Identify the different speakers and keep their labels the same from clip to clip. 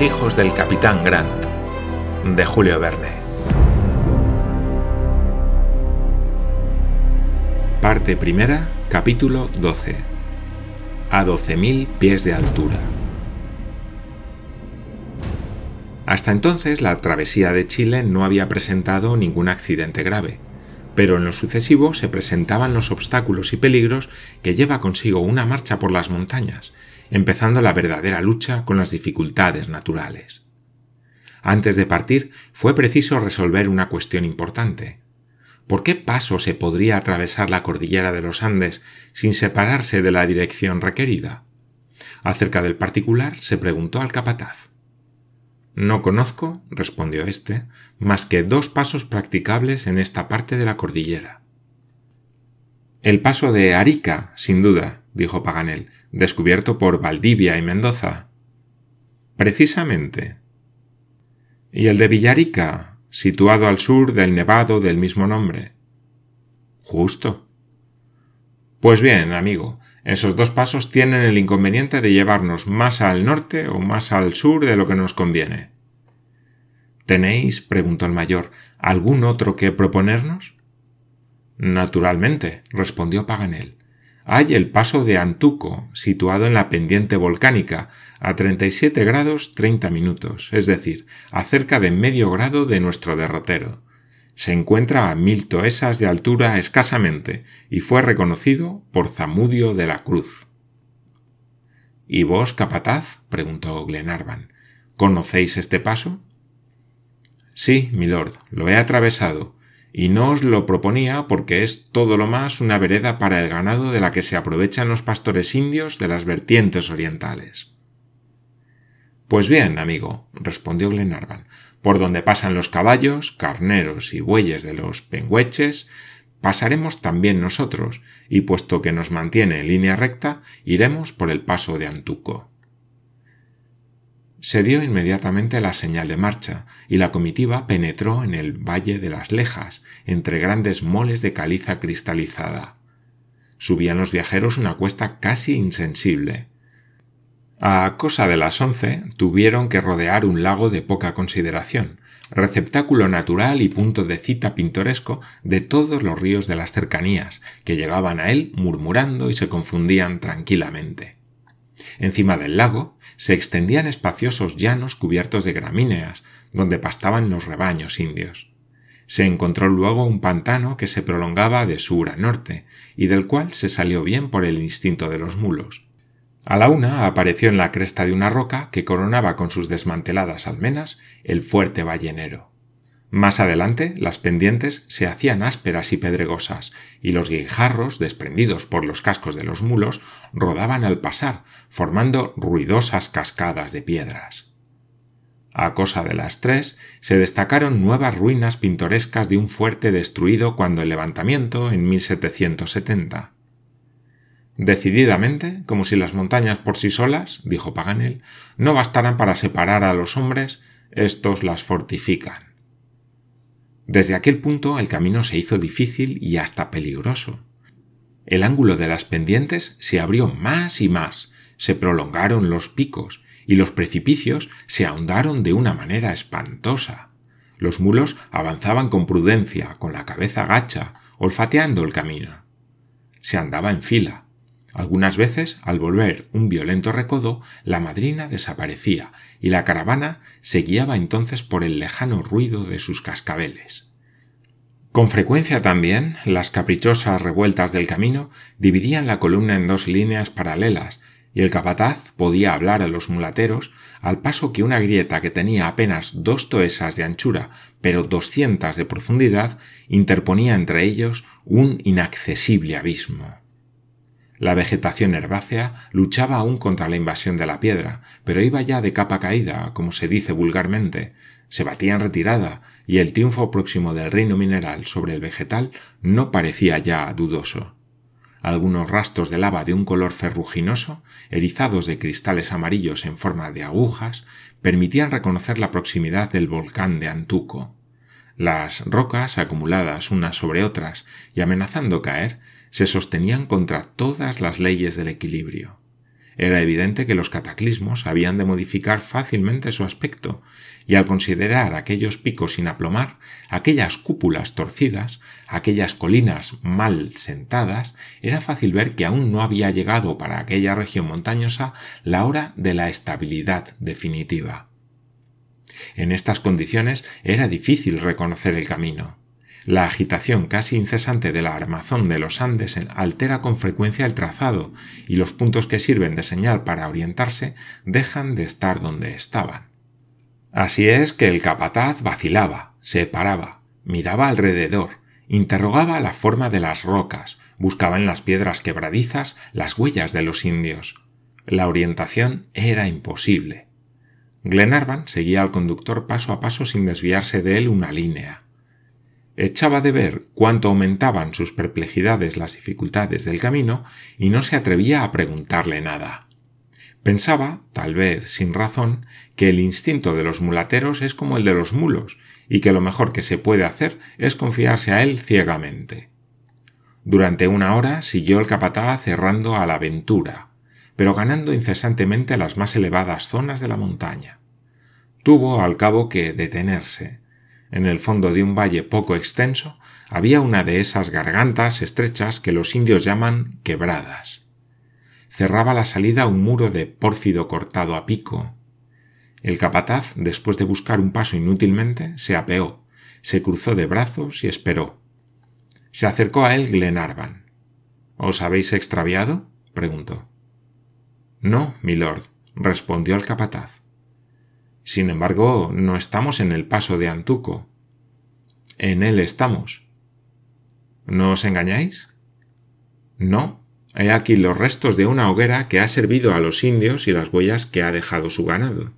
Speaker 1: Hijos del capitán Grant, de Julio Verne. Parte primera, capítulo 12. A 12.000 pies de altura. Hasta entonces la travesía de Chile no había presentado ningún accidente grave, pero en lo sucesivo se presentaban los obstáculos y peligros que lleva consigo una marcha por las montañas, empezando la verdadera lucha con las dificultades naturales. Antes de partir fue preciso resolver una cuestión importante. ¿Por qué paso se podría atravesar la cordillera de los Andes sin separarse de la dirección requerida? Acerca del particular se preguntó al capataz. No conozco, respondió éste, más que dos pasos practicables en esta parte de la cordillera. El paso de Arica, sin duda, dijo Paganel, descubierto por Valdivia y Mendoza. Precisamente. ¿Y el de Villarica, situado al sur del nevado del mismo nombre? Justo. Pues bien, amigo, esos dos pasos tienen el inconveniente de llevarnos más al norte o más al sur de lo que nos conviene. ¿Tenéis, preguntó el mayor, algún otro que proponernos? Naturalmente, respondió Paganel. Hay el paso de Antuco, situado en la pendiente volcánica, a 37 grados 30 minutos, es decir, a cerca de medio grado de nuestro derrotero se encuentra a mil toesas de altura escasamente y fue reconocido por Zamudio de la Cruz. ¿Y vos, capataz? preguntó Glenarvan. ¿Conocéis este paso? Sí, milord, lo he atravesado, y no os lo proponía porque es todo lo más una vereda para el ganado de la que se aprovechan los pastores indios de las vertientes orientales. Pues bien, amigo, respondió Glenarvan, por donde pasan los caballos, carneros y bueyes de los pengüeches, pasaremos también nosotros, y puesto que nos mantiene en línea recta, iremos por el paso de Antuco. Se dio inmediatamente la señal de marcha, y la comitiva penetró en el valle de las Lejas, entre grandes moles de caliza cristalizada. Subían los viajeros una cuesta casi insensible, a cosa de las once tuvieron que rodear un lago de poca consideración, receptáculo natural y punto de cita pintoresco de todos los ríos de las cercanías, que llegaban a él murmurando y se confundían tranquilamente. Encima del lago se extendían espaciosos llanos cubiertos de gramíneas, donde pastaban los rebaños indios. Se encontró luego un pantano que se prolongaba de sur a norte, y del cual se salió bien por el instinto de los mulos. A la una apareció en la cresta de una roca que coronaba con sus desmanteladas almenas el fuerte ballenero. Más adelante las pendientes se hacían ásperas y pedregosas, y los guijarros, desprendidos por los cascos de los mulos, rodaban al pasar, formando ruidosas cascadas de piedras. A cosa de las tres se destacaron nuevas ruinas pintorescas de un fuerte destruido cuando el levantamiento en 1770. Decididamente, como si las montañas por sí solas, dijo Paganel, no bastaran para separar a los hombres, estos las fortifican. Desde aquel punto el camino se hizo difícil y hasta peligroso. El ángulo de las pendientes se abrió más y más, se prolongaron los picos, y los precipicios se ahondaron de una manera espantosa. Los mulos avanzaban con prudencia, con la cabeza gacha, olfateando el camino. Se andaba en fila, algunas veces, al volver un violento recodo, la madrina desaparecía y la caravana se guiaba entonces por el lejano ruido de sus cascabeles. Con frecuencia también, las caprichosas revueltas del camino dividían la columna en dos líneas paralelas, y el capataz podía hablar a los mulateros al paso que una grieta que tenía apenas dos toesas de anchura pero doscientas de profundidad interponía entre ellos un inaccesible abismo. La vegetación herbácea luchaba aún contra la invasión de la piedra, pero iba ya de capa caída, como se dice vulgarmente, se batía en retirada, y el triunfo próximo del reino mineral sobre el vegetal no parecía ya dudoso. Algunos rastros de lava de un color ferruginoso, erizados de cristales amarillos en forma de agujas, permitían reconocer la proximidad del volcán de Antuco. Las rocas, acumuladas unas sobre otras y amenazando caer, se sostenían contra todas las leyes del equilibrio. era evidente que los cataclismos habían de modificar fácilmente su aspecto, y al considerar aquellos picos sin aplomar, aquellas cúpulas torcidas, aquellas colinas mal sentadas, era fácil ver que aún no había llegado para aquella región montañosa la hora de la estabilidad definitiva. En estas condiciones era difícil reconocer el camino. La agitación casi incesante de la armazón de los Andes altera con frecuencia el trazado y los puntos que sirven de señal para orientarse dejan de estar donde estaban. Así es que el capataz vacilaba, se paraba, miraba alrededor, interrogaba la forma de las rocas, buscaba en las piedras quebradizas las huellas de los indios. La orientación era imposible. Glenarvan seguía al conductor paso a paso sin desviarse de él una línea. Echaba de ver cuánto aumentaban sus perplejidades las dificultades del camino y no se atrevía a preguntarle nada. Pensaba, tal vez sin razón, que el instinto de los mulateros es como el de los mulos, y que lo mejor que se puede hacer es confiarse a él ciegamente. Durante una hora siguió el capataz cerrando a la aventura, pero ganando incesantemente las más elevadas zonas de la montaña. Tuvo al cabo que detenerse, en el fondo de un valle poco extenso había una de esas gargantas estrechas que los indios llaman quebradas. Cerraba la salida un muro de pórfido cortado a pico. El capataz, después de buscar un paso inútilmente, se apeó, se cruzó de brazos y esperó. Se acercó a él Glenarvan. ¿Os habéis extraviado? preguntó. No, milord, respondió el capataz. Sin embargo, no estamos en el paso de Antuco. En él estamos. ¿No os engañáis? No. He aquí los restos de una hoguera que ha servido a los indios y las huellas que ha dejado su ganado.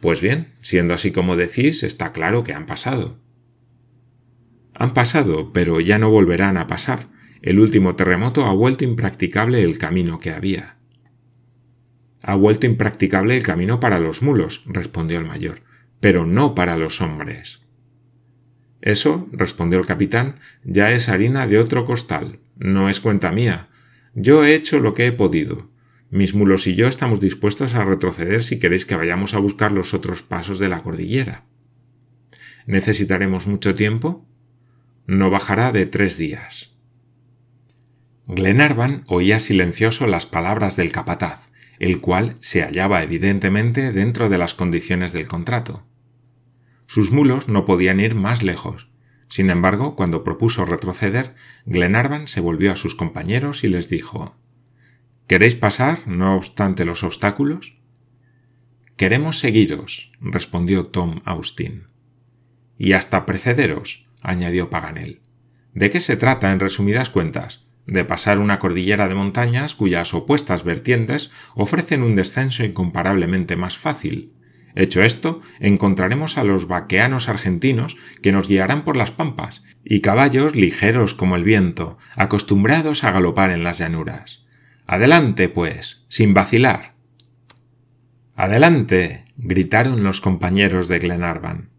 Speaker 1: Pues bien, siendo así como decís, está claro que han pasado. Han pasado, pero ya no volverán a pasar. El último terremoto ha vuelto impracticable el camino que había. Ha vuelto impracticable el camino para los mulos, respondió el mayor, pero no para los hombres. Eso, respondió el capitán, ya es harina de otro costal, no es cuenta mía. Yo he hecho lo que he podido. Mis mulos y yo estamos dispuestos a retroceder si queréis que vayamos a buscar los otros pasos de la cordillera. ¿Necesitaremos mucho tiempo? No bajará de tres días. Glenarvan oía silencioso las palabras del capataz el cual se hallaba evidentemente dentro de las condiciones del contrato. Sus mulos no podían ir más lejos. Sin embargo, cuando propuso retroceder, Glenarvan se volvió a sus compañeros y les dijo ¿Queréis pasar, no obstante los obstáculos? Queremos seguiros, respondió Tom Austin. Y hasta precederos, añadió Paganel. ¿De qué se trata en resumidas cuentas? De pasar una cordillera de montañas cuyas opuestas vertientes ofrecen un descenso incomparablemente más fácil. Hecho esto, encontraremos a los vaqueanos argentinos que nos guiarán por las pampas, y caballos ligeros como el viento, acostumbrados a galopar en las llanuras. Adelante, pues, sin vacilar. Adelante. gritaron los compañeros de Glenarvan.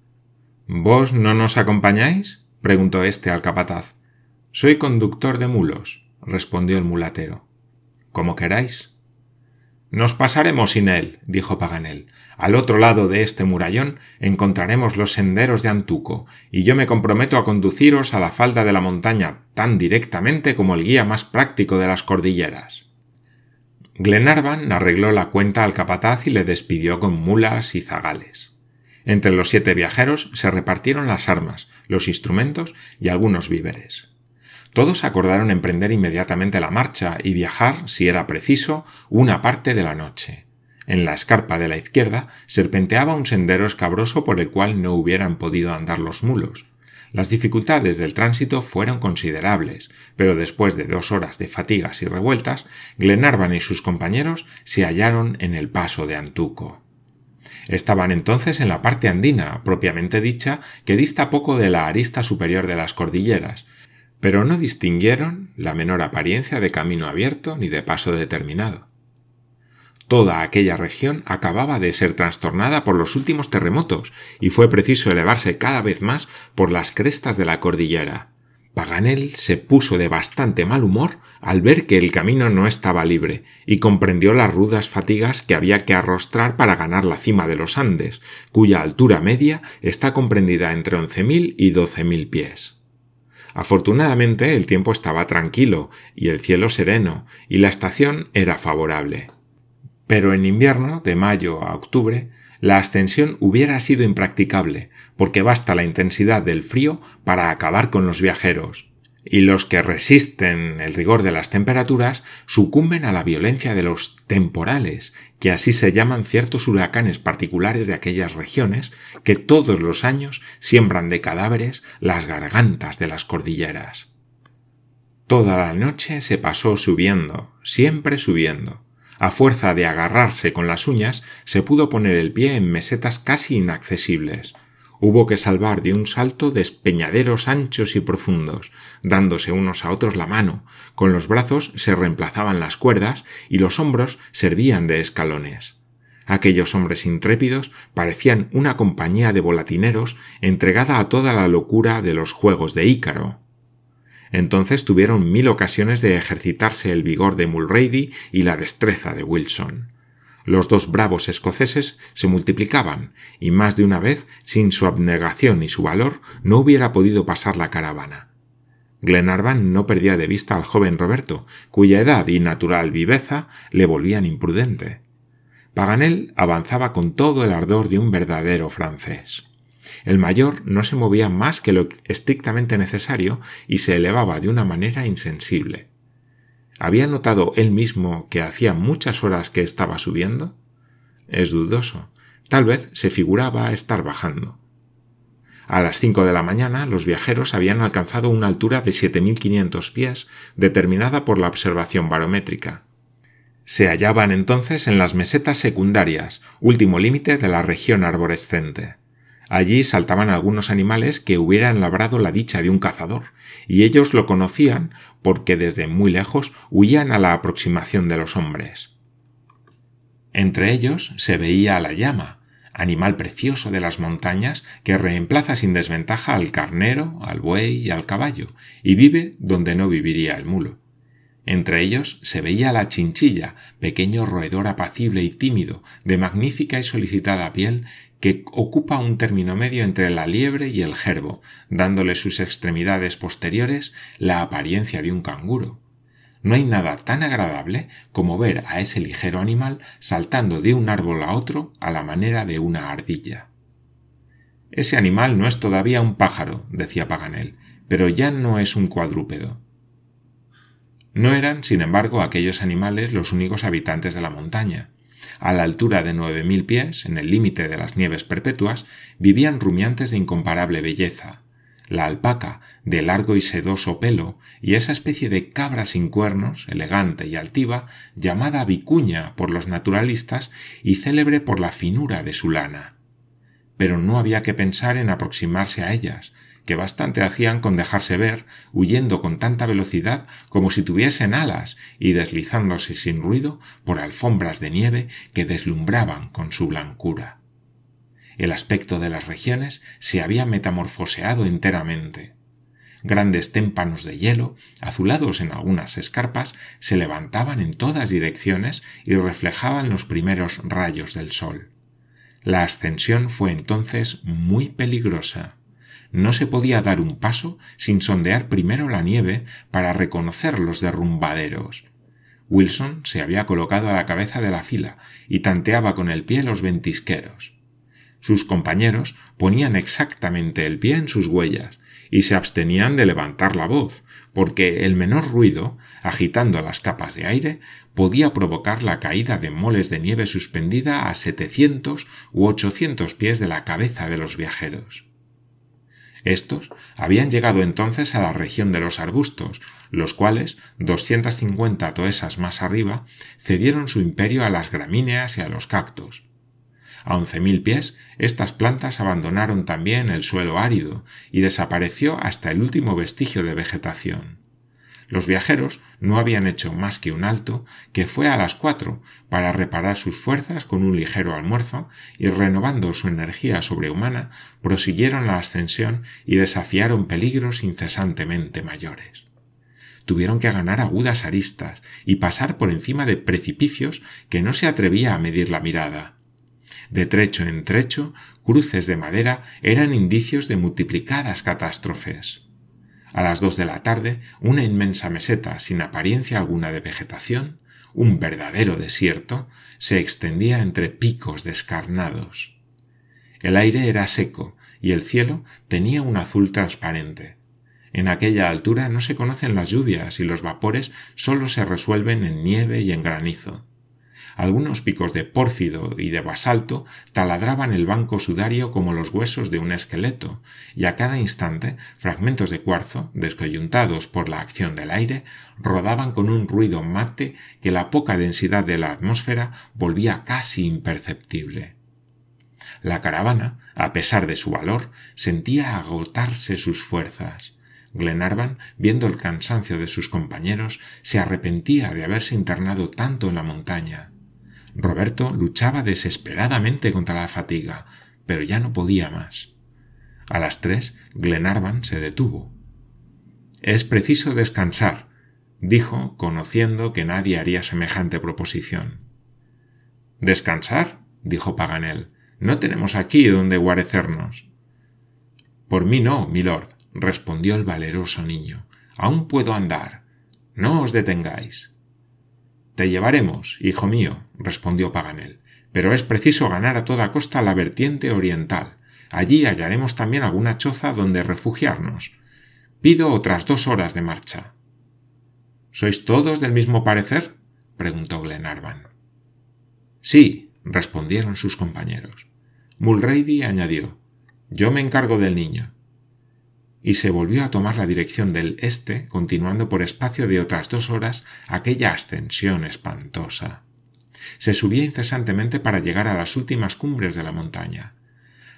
Speaker 1: ¿Vos no nos acompañáis? preguntó éste al capataz. Soy conductor de mulos, respondió el mulatero. Como queráis. Nos pasaremos sin él, dijo Paganel. Al otro lado de este murallón encontraremos los senderos de Antuco, y yo me comprometo a conduciros a la falda de la montaña tan directamente como el guía más práctico de las cordilleras. Glenarvan arregló la cuenta al capataz y le despidió con mulas y zagales. Entre los siete viajeros se repartieron las armas, los instrumentos y algunos víveres. Todos acordaron emprender inmediatamente la marcha y viajar, si era preciso, una parte de la noche. En la escarpa de la izquierda serpenteaba un sendero escabroso por el cual no hubieran podido andar los mulos. Las dificultades del tránsito fueron considerables, pero después de dos horas de fatigas y revueltas, Glenarvan y sus compañeros se hallaron en el paso de Antuco. Estaban entonces en la parte andina, propiamente dicha, que dista poco de la arista superior de las cordilleras, pero no distinguieron la menor apariencia de camino abierto ni de paso determinado. Toda aquella región acababa de ser trastornada por los últimos terremotos y fue preciso elevarse cada vez más por las crestas de la cordillera. Paganel se puso de bastante mal humor al ver que el camino no estaba libre y comprendió las rudas fatigas que había que arrostrar para ganar la cima de los Andes, cuya altura media está comprendida entre 11.000 y 12.000 pies. Afortunadamente el tiempo estaba tranquilo y el cielo sereno y la estación era favorable. Pero en invierno, de mayo a octubre, la ascensión hubiera sido impracticable, porque basta la intensidad del frío para acabar con los viajeros, y los que resisten el rigor de las temperaturas sucumben a la violencia de los temporales, que así se llaman ciertos huracanes particulares de aquellas regiones que todos los años siembran de cadáveres las gargantas de las cordilleras. Toda la noche se pasó subiendo, siempre subiendo. A fuerza de agarrarse con las uñas, se pudo poner el pie en mesetas casi inaccesibles. Hubo que salvar de un salto despeñaderos anchos y profundos, dándose unos a otros la mano, con los brazos se reemplazaban las cuerdas y los hombros servían de escalones. Aquellos hombres intrépidos parecían una compañía de volatineros entregada a toda la locura de los juegos de Ícaro. Entonces tuvieron mil ocasiones de ejercitarse el vigor de Mulrady y la destreza de Wilson. Los dos bravos escoceses se multiplicaban, y más de una vez, sin su abnegación y su valor, no hubiera podido pasar la caravana. Glenarvan no perdía de vista al joven Roberto, cuya edad y natural viveza le volvían imprudente. Paganel avanzaba con todo el ardor de un verdadero francés. El mayor no se movía más que lo estrictamente necesario y se elevaba de una manera insensible. ¿Había notado él mismo que hacía muchas horas que estaba subiendo? Es dudoso. Tal vez se figuraba estar bajando. A las cinco de la mañana los viajeros habían alcanzado una altura de 7.500 pies, determinada por la observación barométrica. Se hallaban entonces en las mesetas secundarias, último límite de la región arborescente. Allí saltaban algunos animales que hubieran labrado la dicha de un cazador, y ellos lo conocían porque desde muy lejos huían a la aproximación de los hombres. Entre ellos se veía a la llama, animal precioso de las montañas que reemplaza sin desventaja al carnero, al buey y al caballo, y vive donde no viviría el mulo. Entre ellos se veía la chinchilla, pequeño roedor apacible y tímido, de magnífica y solicitada piel, que ocupa un término medio entre la liebre y el gerbo, dándole sus extremidades posteriores la apariencia de un canguro. No hay nada tan agradable como ver a ese ligero animal saltando de un árbol a otro a la manera de una ardilla. Ese animal no es todavía un pájaro, decía Paganel, pero ya no es un cuadrúpedo. No eran, sin embargo, aquellos animales los únicos habitantes de la montaña. A la altura de nueve mil pies, en el límite de las nieves perpetuas, vivían rumiantes de incomparable belleza. La alpaca, de largo y sedoso pelo, y esa especie de cabra sin cuernos, elegante y altiva, llamada vicuña por los naturalistas y célebre por la finura de su lana. Pero no había que pensar en aproximarse a ellas, que bastante hacían con dejarse ver, huyendo con tanta velocidad como si tuviesen alas y deslizándose sin ruido por alfombras de nieve que deslumbraban con su blancura. El aspecto de las regiones se había metamorfoseado enteramente. Grandes témpanos de hielo, azulados en algunas escarpas, se levantaban en todas direcciones y reflejaban los primeros rayos del sol. La ascensión fue entonces muy peligrosa no se podía dar un paso sin sondear primero la nieve para reconocer los derrumbaderos. Wilson se había colocado a la cabeza de la fila y tanteaba con el pie los ventisqueros. Sus compañeros ponían exactamente el pie en sus huellas y se abstenían de levantar la voz, porque el menor ruido, agitando las capas de aire, podía provocar la caída de moles de nieve suspendida a setecientos u ochocientos pies de la cabeza de los viajeros. Estos habían llegado entonces a la región de los arbustos, los cuales, 250 toesas más arriba, cedieron su imperio a las gramíneas y a los cactos. A once mil pies, estas plantas abandonaron también el suelo árido y desapareció hasta el último vestigio de vegetación. Los viajeros no habían hecho más que un alto, que fue a las cuatro, para reparar sus fuerzas con un ligero almuerzo, y renovando su energía sobrehumana, prosiguieron la ascensión y desafiaron peligros incesantemente mayores. Tuvieron que ganar agudas aristas y pasar por encima de precipicios que no se atrevía a medir la mirada. De trecho en trecho, cruces de madera eran indicios de multiplicadas catástrofes. A las dos de la tarde, una inmensa meseta sin apariencia alguna de vegetación, un verdadero desierto, se extendía entre picos descarnados. El aire era seco y el cielo tenía un azul transparente. En aquella altura no se conocen las lluvias y los vapores solo se resuelven en nieve y en granizo. Algunos picos de pórfido y de basalto taladraban el banco sudario como los huesos de un esqueleto, y a cada instante fragmentos de cuarzo, descoyuntados por la acción del aire, rodaban con un ruido mate que la poca densidad de la atmósfera volvía casi imperceptible. La caravana, a pesar de su valor, sentía agotarse sus fuerzas. Glenarvan, viendo el cansancio de sus compañeros, se arrepentía de haberse internado tanto en la montaña. Roberto luchaba desesperadamente contra la fatiga, pero ya no podía más. A las tres, Glenarvan se detuvo. Es preciso descansar, dijo, conociendo que nadie haría semejante proposición. ¿Descansar? dijo Paganel. No tenemos aquí donde guarecernos. Por mí no, milord, respondió el valeroso niño. Aún puedo andar. No os detengáis. Te llevaremos, hijo mío, respondió Paganel, pero es preciso ganar a toda costa la vertiente oriental. Allí hallaremos también alguna choza donde refugiarnos. Pido otras dos horas de marcha. ¿Sois todos del mismo parecer? preguntó Glenarvan. Sí, respondieron sus compañeros. Mulrady añadió Yo me encargo del niño y se volvió a tomar la dirección del este, continuando por espacio de otras dos horas aquella ascensión espantosa. Se subía incesantemente para llegar a las últimas cumbres de la montaña.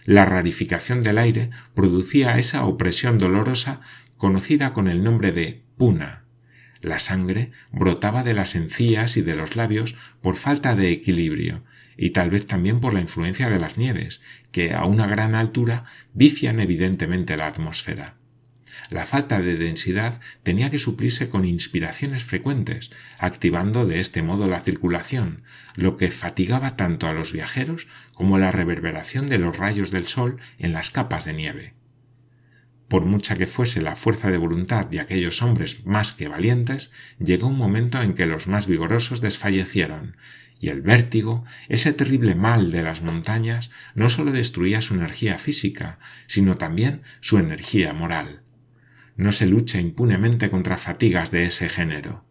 Speaker 1: La rarificación del aire producía esa opresión dolorosa conocida con el nombre de puna. La sangre brotaba de las encías y de los labios por falta de equilibrio, y tal vez también por la influencia de las nieves, que a una gran altura vician evidentemente la atmósfera. La falta de densidad tenía que suplirse con inspiraciones frecuentes, activando de este modo la circulación, lo que fatigaba tanto a los viajeros como la reverberación de los rayos del sol en las capas de nieve. Por mucha que fuese la fuerza de voluntad de aquellos hombres más que valientes, llegó un momento en que los más vigorosos desfallecieron, y el vértigo, ese terrible mal de las montañas, no sólo destruía su energía física, sino también su energía moral. No se lucha impunemente contra fatigas de ese género.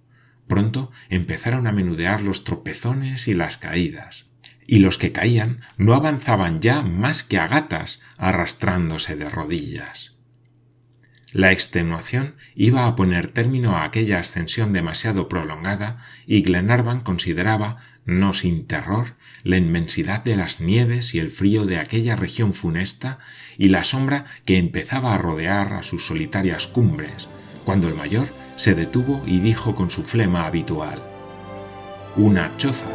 Speaker 1: Pronto empezaron a menudear los tropezones y las caídas, y los que caían no avanzaban ya más que a gatas arrastrándose de rodillas. La extenuación iba a poner término a aquella ascensión demasiado prolongada y Glenarvan consideraba, no sin terror, la inmensidad de las nieves y el frío de aquella región funesta y la sombra que empezaba a rodear a sus solitarias cumbres, cuando el mayor se detuvo y dijo con su flema habitual Una choza